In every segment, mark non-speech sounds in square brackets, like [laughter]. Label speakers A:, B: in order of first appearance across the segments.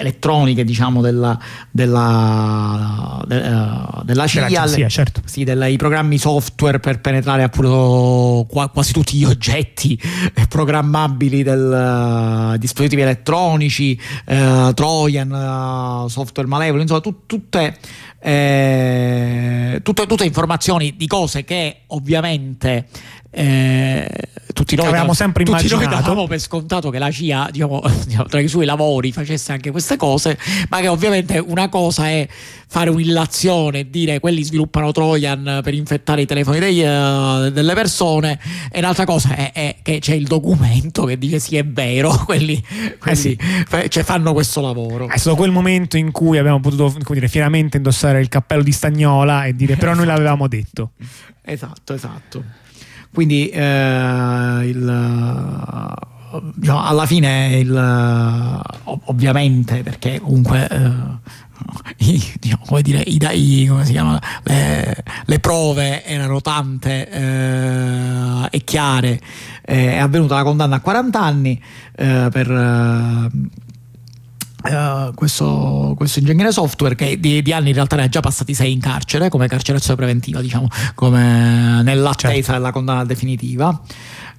A: elettroniche diciamo della, della, de, uh, della CIA,
B: della certo.
A: sì, dei programmi software per penetrare appunto quasi tutti gli oggetti [laughs] programmabili del uh, dispositivi elettronici, uh, Trojan, software malevolo, insomma tu, tutte, eh, tutte, tutte informazioni di cose che ovviamente eh, tutti noi
B: avevamo sempre
A: tutti
B: immaginato.
A: noi davamo per scontato che la CIA diciamo, [laughs] diciamo, tra i suoi lavori facesse anche queste cose ma che ovviamente una cosa è fare un'illazione e dire quelli sviluppano Trojan per infettare i telefoni dei, uh, delle persone e un'altra cosa è, è, che c'è il documento che dice sì è vero [laughs] quelli, quelli eh sì. cioè, fanno questo lavoro.
B: È stato quel momento in cui abbiamo potuto dire, finalmente indossare il cappello di stagnola e dire però noi l'avevamo detto.
A: Esatto esatto quindi eh, il, diciamo, alla fine il, ovviamente perché comunque eh, [laughs] i, diciamo, dire, i, i, chiama, le, le prove erano tante eh, e chiare. È avvenuta la condanna a 40 anni eh, per eh, Uh, questo, questo, ingegnere software che di, di, anni in realtà ne ha già passati sei in carcere come carcerazione preventiva diciamo come nell'attesa certo. della condanna definitiva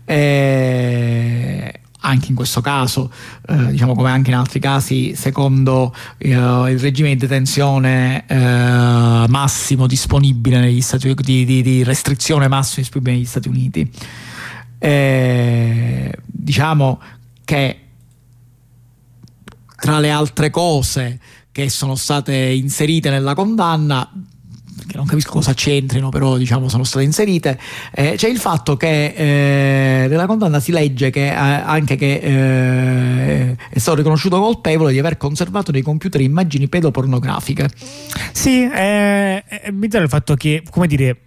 A: e anche in questo caso eh, diciamo come anche in altri casi secondo eh, il regime di detenzione eh, massimo disponibile negli Stati Uniti di, di, restrizione massima disponibile negli Stati Uniti diciamo che tra le altre cose che sono state inserite nella condanna che non capisco cosa c'entrino, però diciamo sono state inserite, eh, c'è il fatto che eh, nella condanna si legge che, eh, anche che eh, è stato riconosciuto colpevole di aver conservato nei computer immagini pedopornografiche.
B: Sì, è, è bizzarro il fatto che, come dire,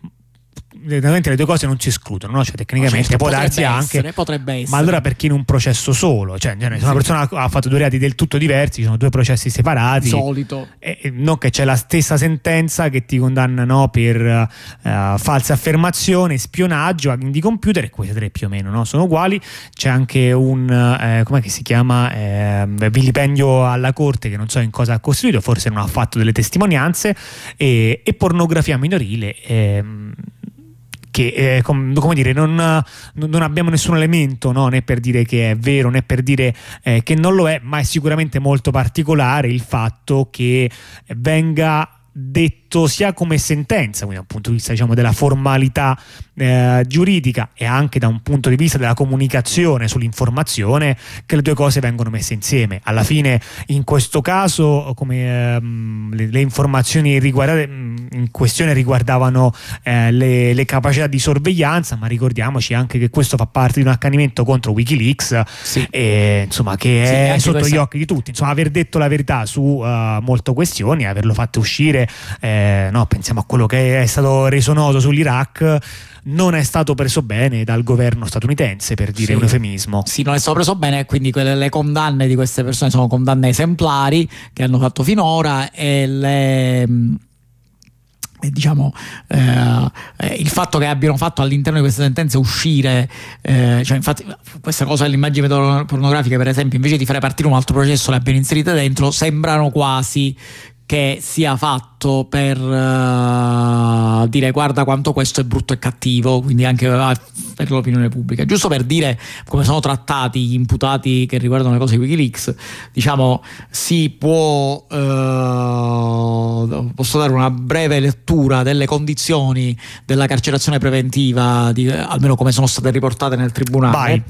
B: veramente le due cose non si escludono, no? cioè, tecnicamente certo, può darsi
A: essere,
B: anche,
A: potrebbe essere.
B: ma allora perché in un processo solo? Cioè, se una persona ha fatto due reati del tutto diversi, sono due processi separati,
A: solito,
B: e, non che c'è la stessa sentenza che ti condanna no, per uh, falsa affermazione, spionaggio di computer, e queste tre più o meno no? sono uguali. C'è anche un eh, come si chiama eh, vilipendio alla corte che non so in cosa ha costruito, forse non ha fatto delle testimonianze, e, e pornografia minorile. Eh, che eh, com, come dire, non, non, abbiamo nessun elemento no? né per dire che è vero né per dire eh, che non lo è, ma è sicuramente molto particolare il fatto che venga detto sia come sentenza, quindi dal punto di vista diciamo, della formalità eh, giuridica e anche da un punto di vista della comunicazione sull'informazione, che le due cose vengono messe insieme. Alla fine, in questo caso, come ehm, le, le, informazioni in questione riguardavano eh, le, le, capacità di sorveglianza, ma ricordiamoci anche che questo fa parte di un accanimento contro Wikileaks, sì. e, insomma, che sì, è sotto questa... gli occhi di tutti. Insomma, aver detto la verità su uh, molte questioni, averlo fatto uscire eh, no, pensiamo a quello che è stato reso noto sull'Iraq non è stato preso bene dal governo statunitense, per dire sì. un eufemismo.
A: Sì, non è stato preso bene, quindi quelle, le condanne di queste persone sono condanne esemplari che hanno fatto finora e le diciamo eh, eh, il fatto che abbiano fatto all'interno di queste sentenze uscire eh, cioè infatti questa cosa dell'immagine pornografica per esempio invece di fare partire un altro processo le abbiano inserite dentro sembrano quasi che sia fatto per uh, dire guarda quanto questo è brutto e cattivo, quindi anche uh, per l'opinione pubblica. Giusto per dire come sono trattati gli imputati che riguardano le cose di Wikileaks, diciamo si può, uh, posso dare una breve lettura delle condizioni della carcerazione preventiva, di, almeno come sono state riportate nel tribunale.
B: Vai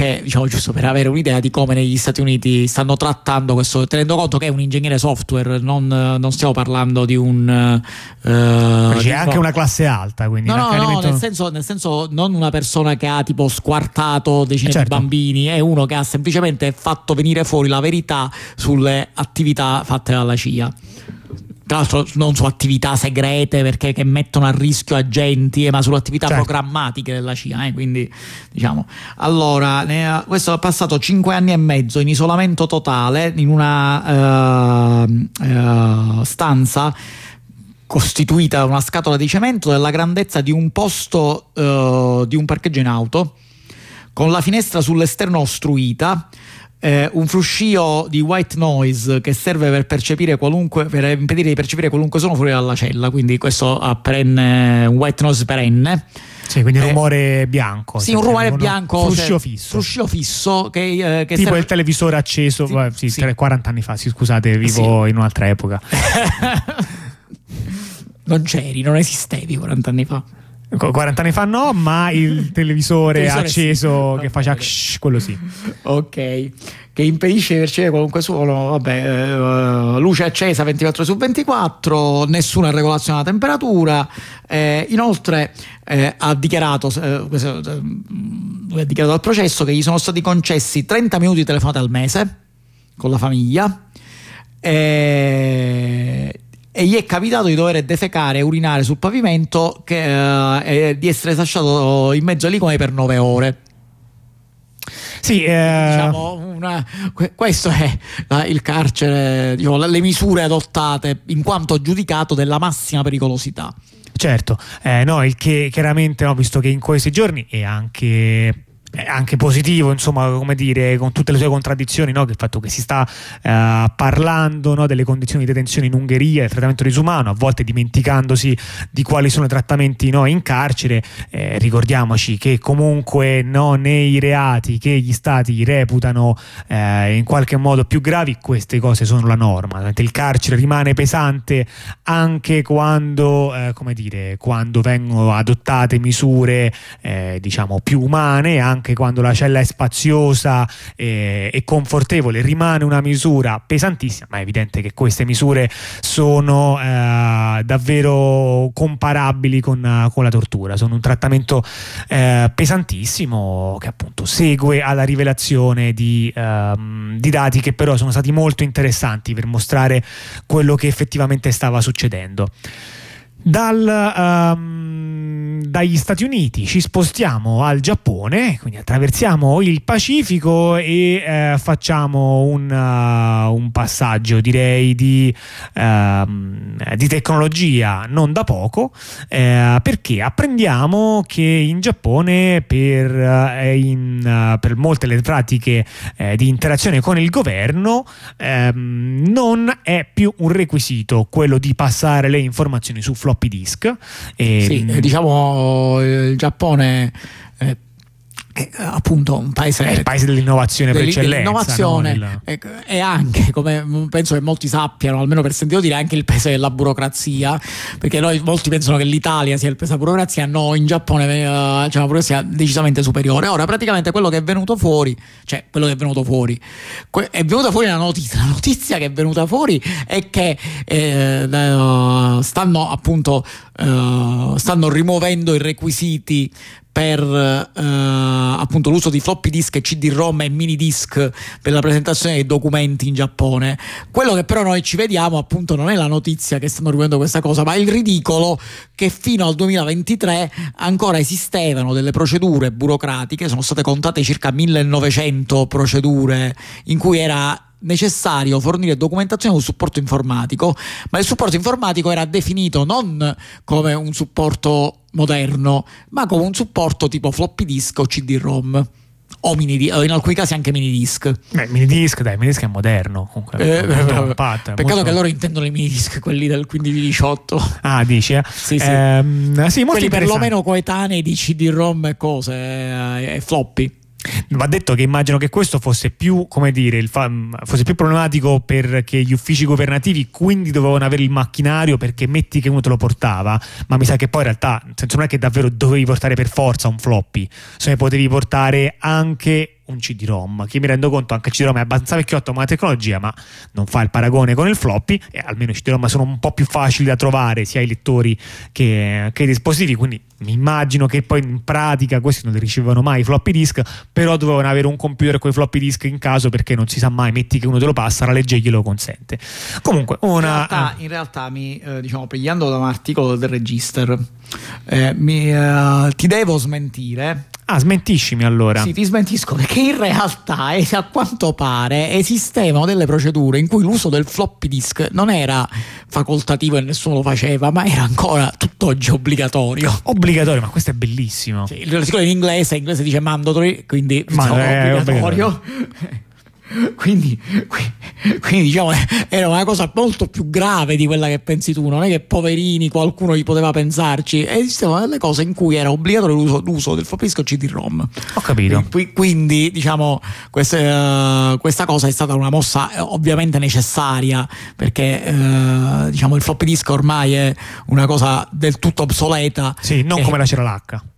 A: che diciamo giusto per avere un'idea di come negli Stati Uniti stanno trattando questo, tenendo conto che è un ingegnere software, non, non stiamo parlando di un...
B: Uh, c'è anche una classe alta, quindi...
A: No, no, no, nel senso, nel senso, non una persona che ha tipo squartato decine certo. di bambini, è uno che ha semplicemente fatto venire fuori la verità sulle attività fatte dalla CIA tra l'altro non su attività segrete perché che mettono a rischio agenti, eh, ma sulle attività certo. programmatiche della CIA. Eh, quindi, diciamo, allora, ne, questo è passato cinque anni e mezzo in isolamento totale in una uh, uh, stanza costituita da una scatola di cemento della grandezza di un posto uh, di un parcheggio in auto con la finestra sull'esterno ostruita eh, un fruscio di white noise che serve per percepire qualunque per impedire di percepire qualunque suono fuori dalla cella quindi questo ha perenne un white noise perenne
B: sì, quindi eh, rumore bianco.
A: Sì, un rumore bianco.
B: Fruscio fisso.
A: Fruscio fisso. Che,
B: eh, che tipo serve... il televisore acceso. Sì, Beh, sì, sì. 40 anni fa, sì, scusate, vivo in un'altra epoca. [laughs]
A: non c'eri, non esistevi 40 anni fa.
B: 40 anni fa no, ma il [laughs] televisore, televisore acceso sì. che faceva okay. quello sì.
A: Ok, che impedisce di percepire qualunque suono, vabbè, eh, luce accesa 24 su 24, nessuna regolazione della temperatura. Eh, inoltre eh, ha dichiarato, eh, questo, eh, ha dichiarato al processo che gli sono stati concessi 30 minuti di telefonate al mese con la famiglia. Eh, e gli è capitato di dover defecare e urinare sul pavimento che, eh, e di essere lasciato in mezzo ai liconi per nove ore.
B: Sì, eh...
A: diciamo una, questo è la, il carcere, diciamo, le misure adottate in quanto giudicato della massima pericolosità.
B: Certo, eh, no, il che chiaramente ho no, visto che in questi giorni e anche anche positivo, insomma, come dire, con tutte le sue contraddizioni, no? il fatto che si sta eh, parlando no? delle condizioni di detenzione in Ungheria, del trattamento disumano, a volte dimenticandosi di quali sono i trattamenti no? in carcere, eh, ricordiamoci che comunque nei reati che gli stati reputano eh, in qualche modo più gravi, queste cose sono la norma. Il carcere rimane pesante anche quando, eh, come dire, quando vengono adottate misure eh, diciamo più umane, anche anche quando la cella è spaziosa e, e confortevole, rimane una misura pesantissima, ma è evidente che queste misure sono eh, davvero comparabili con, con, la tortura, sono un trattamento eh, pesantissimo che appunto segue alla rivelazione di, ehm, di dati che però sono stati molto interessanti per mostrare quello che effettivamente stava succedendo. Dal, um, dagli Stati Uniti ci spostiamo al Giappone, quindi attraversiamo il Pacifico e uh, facciamo un, uh, un, passaggio direi di, uh, di, tecnologia non da poco, eh, perché apprendiamo che in Giappone per, in, per molte le pratiche eh, di interazione con il governo ehm, non è più un requisito quello di passare le informazioni su floppy disk.
A: E, sì, mm, il Giappone è appunto un paese,
B: è il paese dell'innovazione per eccellenza
A: dell'innovazione no? e, e, anche come penso che molti sappiano almeno per sentito dire anche il paese della burocrazia perché noi molti pensano che l'Italia sia il paese della burocrazia no in Giappone uh, c'è una burocrazia decisamente superiore ora praticamente quello che è venuto fuori cioè quello che è venuto fuori è venuta fuori la notizia la notizia che è venuta fuori è che eh, stanno appunto uh, stanno rimuovendo i requisiti per eh, appunto l'uso di floppy disk e CD-ROM e mini disk per la presentazione dei documenti in Giappone. Quello che però noi ci vediamo appunto non è la notizia che stanno rimuovendo questa cosa, ma il ridicolo che fino al 2023 ancora esistevano delle procedure burocratiche, sono state contate circa 1900 procedure in cui era necessario fornire documentazione sul supporto informatico, ma il supporto informatico era definito non come un supporto moderno, ma come un supporto tipo floppy disk o CD-ROM. O mini in alcuni casi anche mini disc.
B: Beh, mini disc, dai, mini disc è moderno. Comunque,
A: eh, peccato molto... che loro intendono i mini disc, quelli del 15-18.
B: Ah, dici? Eh?
A: Sì, sì. Ehm, sì quelli perlomeno coetanei di CD-ROM e cose, eh, e floppy.
B: Va detto che immagino che questo fosse più, dire, fa- fosse più problematico perché gli uffici governativi quindi dovevano avere il macchinario perché metti che uno te lo portava, ma mi sa che poi in realtà senso, non è che davvero dovevi portare per forza un floppy, se ne potevi portare anche un CD-ROM, che mi rendo conto anche il CD-ROM è abbastanza vecchiotto come tecnologia, ma non fa il paragone con il floppy e almeno i CD-ROM sono un po' più facili da trovare sia ai lettori che, che ai dispositivi, quindi mi immagino che poi in pratica questi non li ricevevano mai i floppy disk, però dovevano avere un computer con i floppy disk in caso perché non si sa mai, metti che uno te lo passa, la legge glielo consente. Comunque, una...
A: In realtà, in realtà mi, eh, diciamo, pigliando da un articolo del Register, eh, mi, eh, ti devo smentire
B: Ah, smentiscimi allora.
A: Sì, ti smentisco perché in realtà, a quanto pare, esistevano delle procedure in cui l'uso del floppy disk non era facoltativo e nessuno lo faceva, ma era ancora tutt'oggi obbligatorio.
B: Obbligatorio, ma questo è bellissimo.
A: Sì, in inglese, in inglese dice mandatory, quindi ma, diciamo, è obbligatorio. obbligatorio. [laughs] quindi, quindi, diciamo era una cosa molto più grave di quella che pensi tu non è che poverini qualcuno gli poteva pensarci. Esistevano delle cose in cui era obbligatorio l'uso, l'uso del floppy disk o CD-ROM
B: ho capito.
A: Quindi diciamo questa, uh, questa, cosa è stata una mossa eh, ovviamente necessaria perché uh, diciamo il floppy disk ormai è una cosa del tutto obsoleta.
B: Sì non come la c'era l'H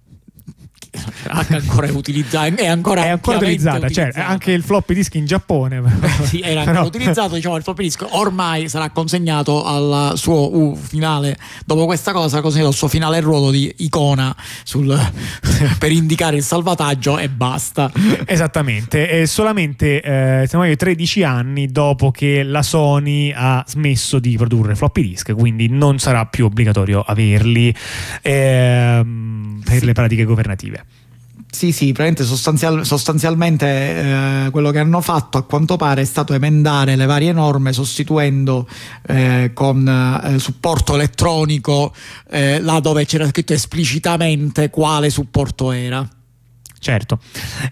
A: ancora utilizzata è ancora,
B: è ancora utilizzata, cioè, anche il floppy disk in Giappone
A: sì, era ancora Però... utilizzato diciamo il floppy disk ormai sarà consegnato al suo uh, finale. Dopo questa cosa sarà consegnato al suo finale ruolo di icona sul, [laughs] per indicare il salvataggio e basta.
B: Esattamente. E solamente eh, 13 anni dopo che la Sony ha smesso di produrre floppy disk quindi non sarà più obbligatorio averli ehm, per sì. le pratiche governative
A: sì, sì, sostanzial- sostanzialmente eh, quello che hanno fatto a quanto pare è stato emendare le varie norme sostituendo eh, con eh, supporto elettronico eh, là dove c'era scritto esplicitamente quale supporto era
B: certo.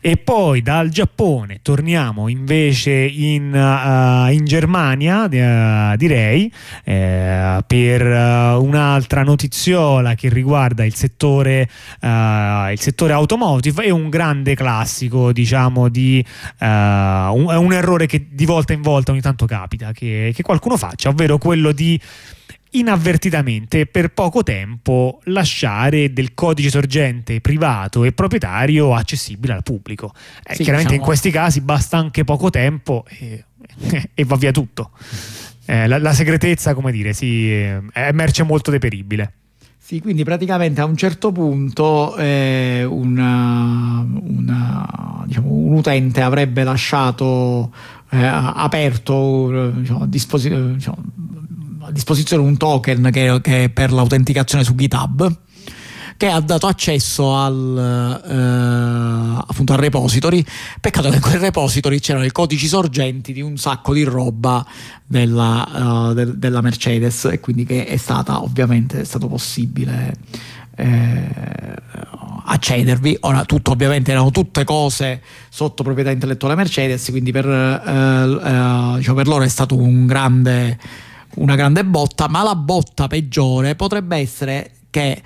B: E poi dal Giappone torniamo invece in, uh, in Germania, uh, direi, eh, per uh, un'altra notiziola che riguarda il settore, il settore automotive e un grande classico, diciamo, di un, un, errore che di volta in volta ogni tanto capita che, che qualcuno faccia, ovvero quello di inavvertitamente per poco tempo lasciare del codice sorgente privato e proprietario accessibile al pubblico. Eh, sì, chiaramente diciamo... in questi casi basta anche poco tempo e, [laughs] e va via tutto. Eh, la, la, segretezza, come dire, sì, è merce molto deperibile.
A: Sì, quindi praticamente a un certo punto eh, una, una, diciamo, un utente avrebbe lasciato eh, aperto diciamo, a disposizione diciamo, a disposizione un token che, che è per l'autenticazione su GitHub che ha dato accesso al, eh, appunto al repository. Peccato che in quel repository c'erano i codici sorgenti di un sacco di roba della, uh, de, della Mercedes e quindi che è stata ovviamente è stato possibile eh, accedervi. Ora, tutto ovviamente erano tutte cose sotto proprietà intellettuale Mercedes, quindi per, eh, eh, diciamo, per loro è stato un grande una grande botta, ma la botta peggiore potrebbe essere che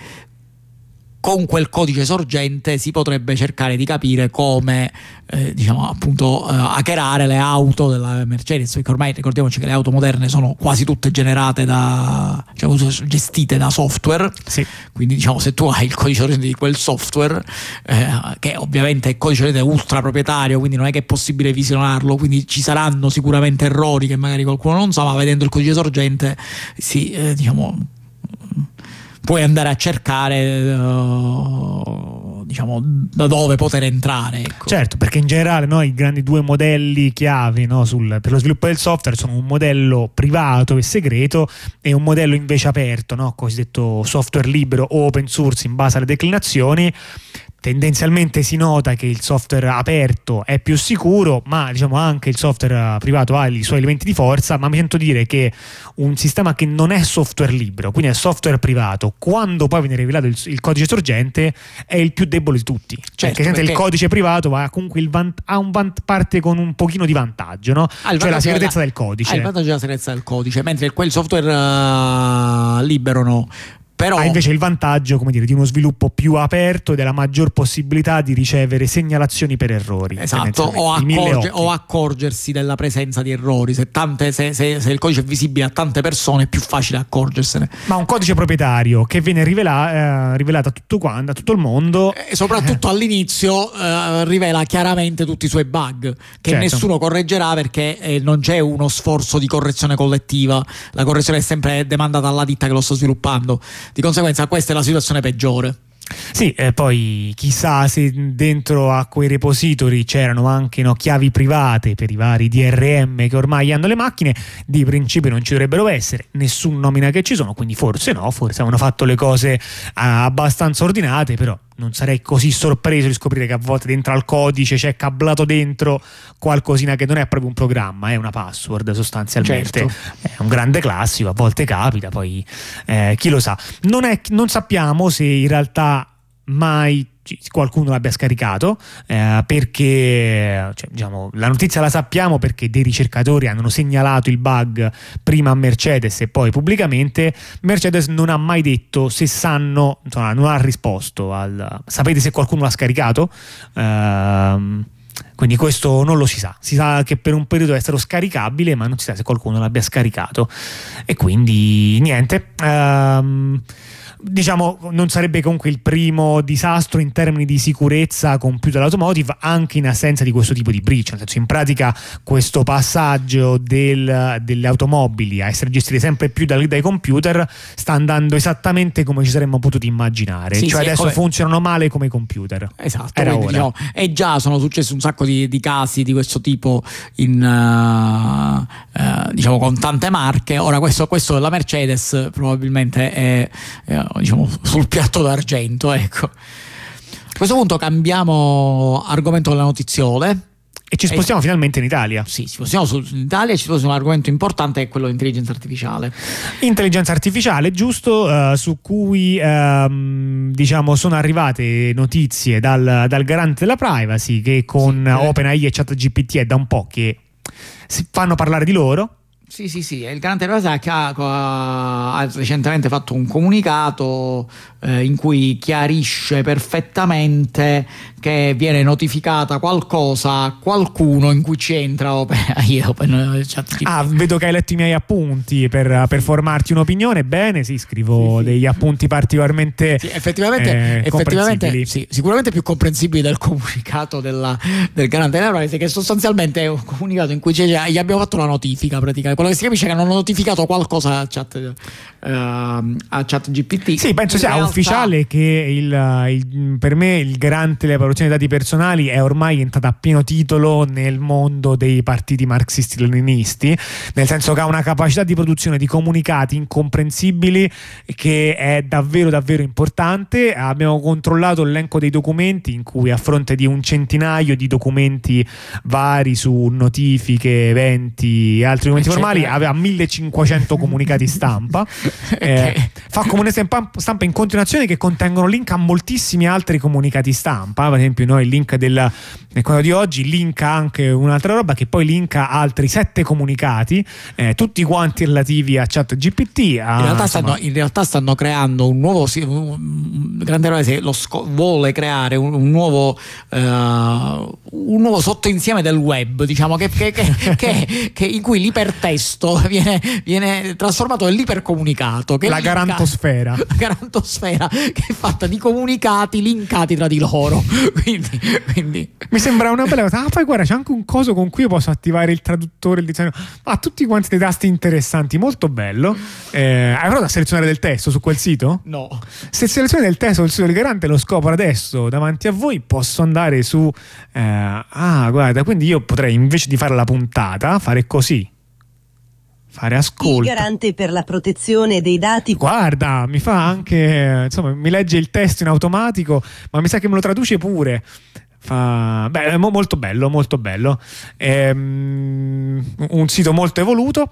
A: con quel codice sorgente si potrebbe cercare di capire come eh, diciamo appunto eh, hackerare le auto della Mercedes perché ormai ricordiamoci che le auto moderne sono quasi tutte generate da diciamo, gestite da software
B: sì.
A: quindi diciamo se tu hai il codice sorgente di quel software eh, che ovviamente è il codice sorgente ultra proprietario quindi non è che è possibile visionarlo quindi ci saranno sicuramente errori che magari qualcuno non sa ma vedendo il codice sorgente si eh, diciamo puoi andare a cercare uh, diciamo da dove poter entrare ecco.
B: certo perché in generale no, i grandi due modelli chiavi no, sul, per lo sviluppo del software sono un modello privato e segreto e un modello invece aperto no, cosiddetto software libero o open source in base alle declinazioni tendenzialmente si nota che il software aperto è più sicuro, ma diciamo anche il software privato ha i suoi elementi di forza, ma mi sento dire che un sistema che non è software libero, quindi è software privato, quando poi viene rivelato il, il codice sorgente è il più debole di tutti. Cioè, certo, perché, il codice privato va comunque vant- ha un vant- parte con un pochino di vantaggio, no? cioè la segretezza della, del codice. Ha
A: il vantaggio della segretezza del codice, mentre quel software uh, libero no però...
B: Ha invece il vantaggio dire, di uno sviluppo più aperto e della maggior possibilità di ricevere segnalazioni per errori.
A: Esatto, o, accorge, o accorgersi della presenza di errori. Se, tante, se, se, se, il codice è visibile a tante persone è più facile accorgersene.
B: Ma un codice proprietario che viene rivela, eh, rivelato a tutto, quanto, a tutto il mondo.
A: E soprattutto all'inizio eh, rivela chiaramente tutti i suoi bug, che certo. nessuno correggerà perché eh, non c'è uno sforzo di correzione collettiva. La correzione è sempre demandata alla ditta che lo sta sviluppando di conseguenza questa è la situazione peggiore.
B: Sì, eh, poi chissà se dentro a quei repository c'erano anche no, chiavi private per i vari DRM che ormai hanno le macchine, di principio non ci dovrebbero essere, nessun nomina che ci sono, quindi forse no, forse hanno fatto le cose ah, abbastanza ordinate, però non sarei così sorpreso di scoprire che a volte dentro al codice c'è cablato dentro qualcosina che non è proprio un programma, è una password sostanzialmente. Certo. È un grande classico, a volte capita, poi eh, chi lo sa. Non, è, non sappiamo se in realtà mai qualcuno l'abbia scaricato eh, perché cioè, diciamo, la notizia la sappiamo perché dei ricercatori hanno segnalato il bug prima a Mercedes e poi pubblicamente. Mercedes non ha mai detto se sanno insomma, non ha risposto al sapete se qualcuno l'ha scaricato? Ehm, quindi questo non lo si sa, si sa che per un periodo è stato scaricabile ma non si sa se qualcuno l'abbia scaricato. E quindi niente. Ehm, diciamo non sarebbe comunque il primo disastro in termini di sicurezza compiuto dall'automotive anche in assenza di questo tipo di breach. Nel senso in pratica questo passaggio del, delle automobili a essere gestite sempre più dai, dai, computer sta andando esattamente come ci saremmo potuti immaginare. Sì, cioè sì, adesso come... funzionano male come computer.
A: Esatto Era quindi, diciamo, e già sono successi un sacco di, di casi di questo tipo in, uh, uh, diciamo con tante marche. Ora questo, questo della Mercedes probabilmente è, è diciamo, sul piatto d'argento. Ecco. A questo punto cambiamo argomento della notiziole.
B: E ci spostiamo e, finalmente in Italia.
A: Sì, ci spostiamo su, in Italia e ci spostiamo un argomento importante che è quello dell'intelligenza artificiale.
B: Intelligenza artificiale, giusto, uh, su cui uh, diciamo sono arrivate notizie dal, dal, garante della privacy che con sì, eh. OpenAI e ChatGPT è da un po' che si fanno parlare di loro
A: sì, sì, sì, il garante della SAC ha, ha, recentemente fatto un comunicato eh, in cui chiarisce perfettamente che viene notificata qualcosa a qualcuno in cui ci entra OpenAI. Open, [laughs]
B: chat ah, vedo che hai letto i miei appunti per, per formarti un'opinione. Bene, sì, scrivo sì, sì. degli appunti particolarmente.
A: Sì, effettivamente, eh, effettivamente sì, sicuramente più comprensibili del comunicato della, del garante della privacy, che sostanzialmente è un comunicato in cui gli abbiamo fatto la notifica praticamente. Quello che si capisce è che hanno notificato qualcosa a chat, uh, a chat GPT.
B: Sì, penso sia realtà... ufficiale che il, il, per me il garante della protezione dei dati personali è ormai entrata a pieno titolo nel mondo dei partiti marxisti-leninisti, nel senso che ha una capacità di produzione di comunicati incomprensibili che è davvero davvero importante. Abbiamo controllato l'elenco dei documenti in cui a fronte di un centinaio di documenti vari su notifiche, eventi e altri documenti formali aveva 1500 comunicati stampa. [laughs] Eh, fa comunicati stampa in continuazione che contengono link a moltissimi altri comunicati stampa, per esempio no, il link del, quello di oggi linka anche un'altra roba che poi linka altri sette comunicati, eh, tutti quanti relativi a chat GPT.
A: A, in, realtà stanno, in, realtà stanno, creando un nuovo, un, grande Rose lo sco- vuole creare un, un nuovo, uh, un nuovo sottoinsieme del web, diciamo, che, che, che, [laughs] che in cui l'ipertesto viene, viene trasformato nell'ipercomunicato.
B: la garantosfera.
A: La [laughs] garantosfera che è fatta di comunicati linkati tra di loro. [laughs] quindi, quindi...
B: Mi sembra una bella cosa. Ah, poi guarda, c'è anche un coso con cui io posso attivare il traduttore, il disegno. Ah, tutti quanti dei tasti interessanti, molto bello. Eh, hai provato a selezionare del testo su quel sito?
A: No.
B: Se selezioni del testo sul sito del garante lo scopro adesso davanti a voi, posso andare su... Eh, ah, guarda, quindi io potrei invece di fare la puntata, fare così fare ascolto.
C: Il garante per la protezione dei dati.
B: Guarda, mi fa anche, insomma, mi legge il testo in automatico, ma mi sa che me lo traduce pure. Fa... Beh, molto bello, molto bello. Ehm, un sito molto evoluto.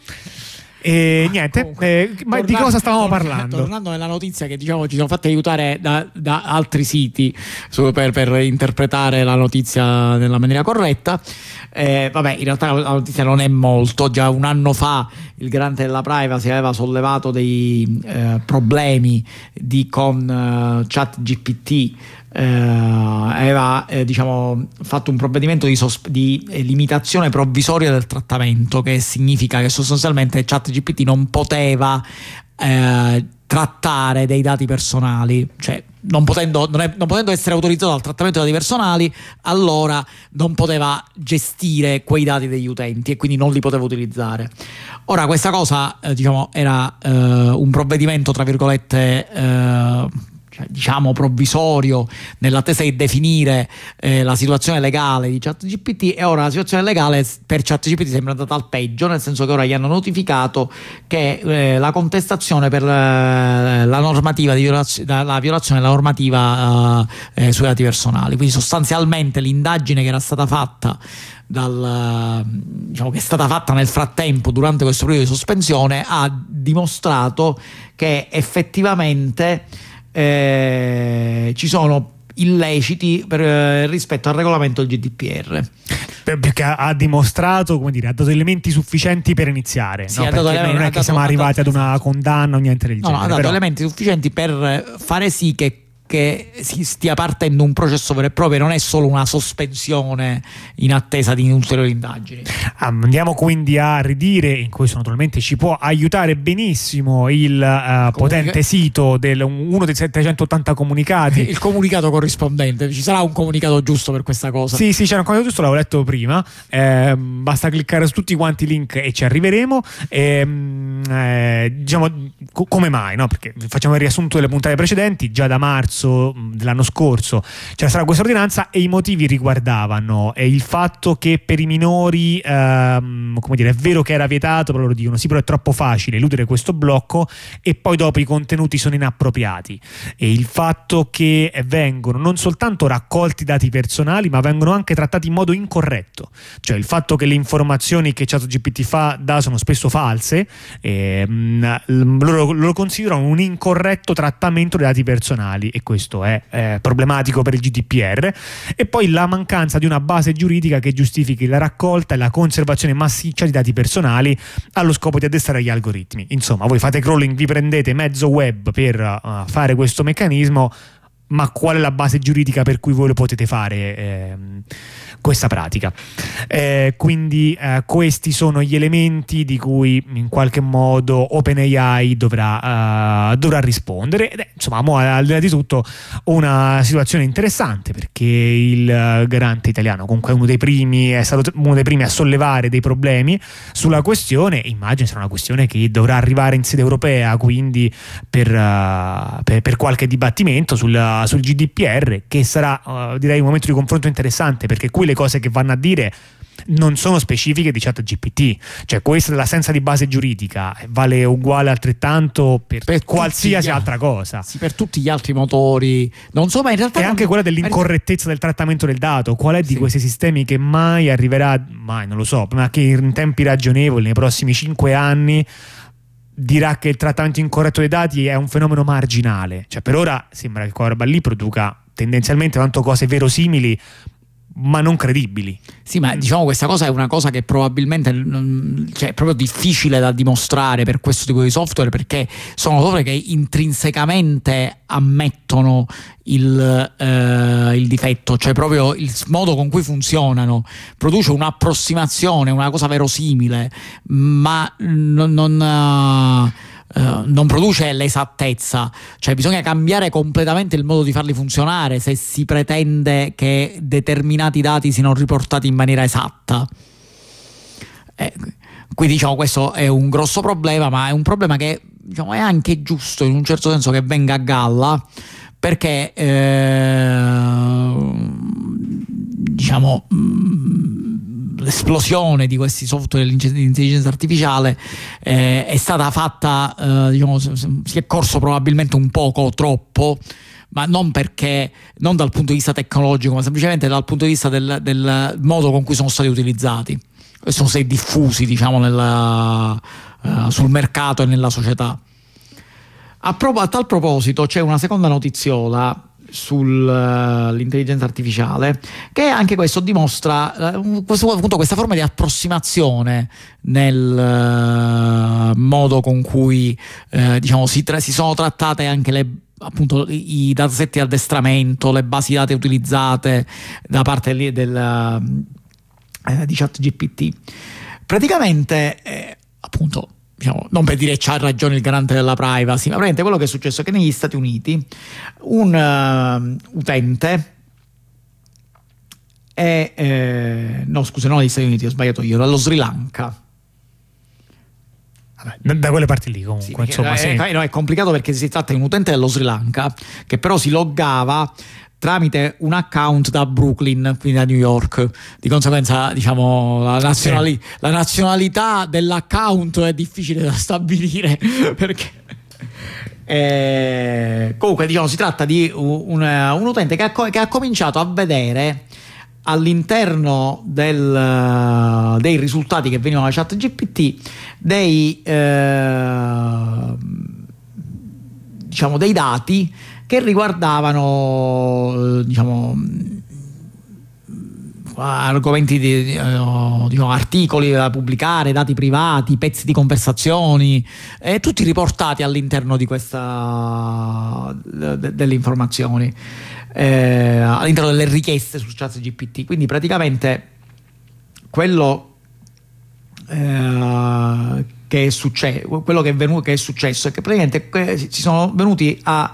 B: E niente, Comunque, eh, ma tornando, di cosa stavamo parlando?
A: Tornando alla notizia che diciamo ci siamo fatti aiutare da, da altri siti per, per, interpretare la notizia nella maniera corretta. Eh, vabbè, in realtà la notizia non è molto. Già un anno fa il garante della privacy aveva sollevato dei eh, problemi di, con uh, chat GPT eh, aveva eh, diciamo, fatto un provvedimento di, sosp- di limitazione provvisoria del trattamento, che significa che sostanzialmente ChatGPT non poteva eh, trattare dei dati personali, cioè non potendo, non, è, non potendo, essere autorizzato al trattamento dei dati personali, allora non poteva gestire quei dati degli utenti e quindi non li poteva utilizzare. Ora, questa cosa, eh, diciamo, era eh, un provvedimento, tra virgolette, eh, cioè, diciamo provvisorio nell'attesa di definire eh, la situazione legale di ChatGPT e ora la situazione legale per ChatGPT sembra andata al peggio nel senso che ora gli hanno notificato che eh, la contestazione per eh, la normativa violaz- la violazione della normativa eh, sui dati personali. Quindi sostanzialmente l'indagine che era stata fatta dal, diciamo, che è stata fatta nel frattempo durante questo periodo di sospensione ha dimostrato che effettivamente eh, ci sono illeciti per, eh, rispetto al regolamento del GDPR.
B: Perché ha, dimostrato, come dire, ha dato elementi sufficienti per iniziare.
A: Sì,
B: no? elementi, non è che siamo arrivati ad una condanna o niente del
A: no,
B: genere.
A: No, ha dato
B: però...
A: elementi sufficienti per fare sì che che si stia partendo un processo vero e proprio, non è solo una sospensione in attesa di ulteriori indagini.
B: Andiamo quindi a ridire, in questo naturalmente ci può aiutare benissimo il uh, potente sito del uno dei 780 comunicati.
A: Il comunicato corrispondente, ci sarà un comunicato giusto per questa cosa?
B: Sì, sì, c'era un comunicato giusto, l'avevo letto prima, eh, basta cliccare su tutti quanti i link e ci arriveremo. Eh, eh, diciamo, co- come mai? No? Perché facciamo il riassunto delle puntate precedenti, già da marzo marzo dell'anno scorso. C'era stata questa ordinanza e i motivi riguardavano il fatto che per i minori, ehm, come dire, è vero che era vietato, però loro dicono sì, però è troppo facile eludere questo blocco e poi dopo i contenuti sono inappropriati. E il fatto che vengono non soltanto raccolti dati personali ma vengono anche trattati in modo incorretto, cioè il fatto che le informazioni che ChatGPT fa dà sono spesso false, ehm, loro, loro considerano un incorretto trattamento dei dati personali e questo è eh, problematico per il GDPR, e poi la mancanza di una base giuridica che giustifichi la raccolta e la conservazione massiccia di dati personali allo scopo di addestrare gli algoritmi. Insomma, voi fate crawling, vi prendete mezzo web per uh, fare questo meccanismo, ma qual è la base giuridica per cui voi lo potete fare? Eh, questa pratica. Eh, quindi eh, questi sono gli elementi di cui in qualche modo OpenAI dovrà, uh, dovrà rispondere ed è insomma al di là di tutto una situazione interessante perché il garante italiano comunque uno dei primi è stato uno dei primi a sollevare dei problemi sulla questione immagino sarà una questione che dovrà arrivare in sede europea quindi per, uh, per, per qualche dibattimento sul, sul GDPR che sarà uh, direi un momento di confronto interessante perché qui le cose che vanno a dire non sono specifiche di chat GPT, cioè questa dell'assenza di base giuridica vale uguale altrettanto per, per qualsiasi altra cosa.
A: Sì, per tutti gli altri motori, non so, ma in realtà...
B: E anche quella dell'incorrettezza del trattamento del dato, qual è di sì. questi sistemi che mai arriverà, mai non lo so, ma che in tempi ragionevoli, nei prossimi cinque anni dirà che il trattamento incorretto dei dati è un fenomeno marginale, cioè per ora sembra che quella roba lì produca tendenzialmente tanto cose verosimili ma non credibili.
A: Sì, ma diciamo questa cosa è una cosa che probabilmente cioè, è proprio difficile da dimostrare per questo tipo di software perché sono software che intrinsecamente ammettono il, eh, il difetto, cioè proprio il modo con cui funzionano, produce un'approssimazione, una cosa verosimile, ma non... non Uh, non produce l'esattezza, cioè bisogna cambiare completamente il modo di farli funzionare se si pretende che determinati dati siano riportati in maniera esatta. Eh, quindi diciamo questo è un grosso problema, ma è un problema che diciamo, è anche giusto in un certo senso che venga a galla perché eh, diciamo l'esplosione di questi software di intelligenza artificiale eh, è stata fatta, eh, diciamo, si è corso probabilmente un poco troppo ma non perché, non dal punto di vista tecnologico, ma semplicemente dal punto di vista del, del modo con cui sono stati utilizzati, sono stati diffusi diciamo, nella, uh, sul mercato e nella società. A, pro- a tal proposito c'è una seconda notiziola sull'intelligenza artificiale che anche questo dimostra uh, questo, appunto, questa forma di approssimazione nel uh, modo con cui uh, diciamo, si, tra- si, sono trattate anche le, appunto, i dataset di addestramento, le basi date utilizzate da parte del, del, di ChatGPT. Praticamente, eh, appunto, diciamo, non per dire c'ha ragione il garante della privacy, ma praticamente quello che è successo è che negli Stati Uniti un uh, utente è, eh, no scusa, non negli Stati Uniti, ho sbagliato io, dallo Sri Lanka.
B: Vabbè, da quelle parti lì comunque. Sì, insomma,
A: è,
B: sì.
A: no, è complicato perché si tratta di un utente dello Sri Lanka che però si loggava tramite un account da Brooklyn, quindi da New York. Di conseguenza, diciamo, la, nazionali- sì. la nazionalità dell'account è difficile da stabilire [laughs] perché. Eh, comunque, diciamo, si tratta di un, un utente che ha, che ha, cominciato a vedere all'interno del, dei risultati che venivano da chat GPT dei, eh, diciamo, dei dati che riguardavano eh, diciamo argomenti di, uh, diciamo, articoli da pubblicare, dati privati, pezzi di conversazioni, eh, tutti riportati all'interno di questa de, delle informazioni, eh, all'interno delle richieste su chat GPT. Quindi praticamente quello eh, che, è successo, quello che è, venuto, che è successo è che praticamente si sono venuti a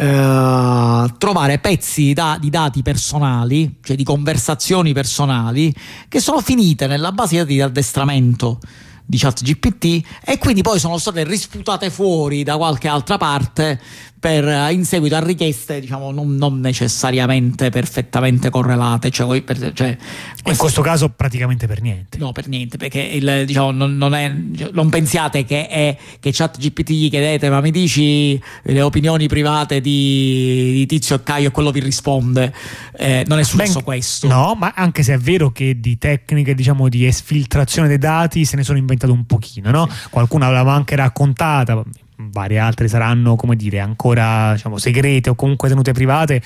A: eh, trovare pezzi da, di dati personali, cioè di conversazioni personali, che sono finite nella base di addestramento di ChatGPT e quindi poi sono state risputate fuori da qualche altra parte per, eh, in seguito a richieste diciamo non, non necessariamente perfettamente correlate cioè, per, cioè,
B: in questo caso praticamente per niente
A: no per niente perché il, diciamo, non, non, è, non, pensiate che, è, che chat GPT gli chiedete ma mi dici le opinioni private di, di Tizio e Caio e quello vi risponde eh, non è successo
B: Beh,
A: questo
B: no ma anche se è vero che di tecniche diciamo di esfiltrazione dei dati se ne sono inventate un pochino no? Sì. qualcuno l'aveva anche raccontata varie altre saranno, come dire, ancora diciamo, segrete o comunque tenute private,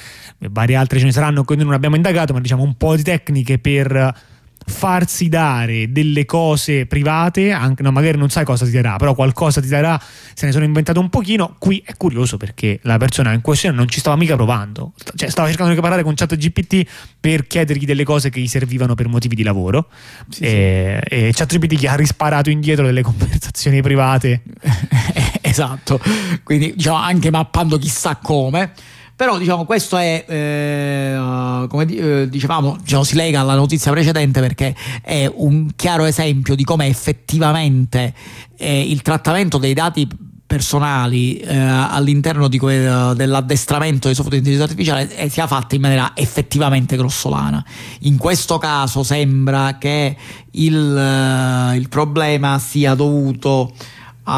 B: varie altre ce ne saranno che noi non abbiamo indagato, ma diciamo un po' di tecniche per farsi dare delle cose private, anche, no, magari non sai cosa ti darà, però qualcosa ti darà, se ne sono inventato un pochino, qui è curioso perché la persona in questione non ci stava mica provando, cioè stava cercando di parlare con ChatGPT per chiedergli delle cose che gli servivano per motivi di lavoro sì, e, sì. e ChatGPT gli ha risparato indietro delle [laughs] conversazioni private. [laughs] [laughs]
A: esatto, quindi diciamo anche mappando chissà come. Però diciamo questo è, eh, come eh, dicevamo, diciamo, si lega alla notizia precedente perché è un chiaro esempio di come effettivamente eh, il trattamento dei dati personali eh, all'interno que- dell'addestramento dei software di intelligenza artificiale eh, sia fatta in maniera effettivamente grossolana. In questo caso sembra che il, uh, il problema sia dovuto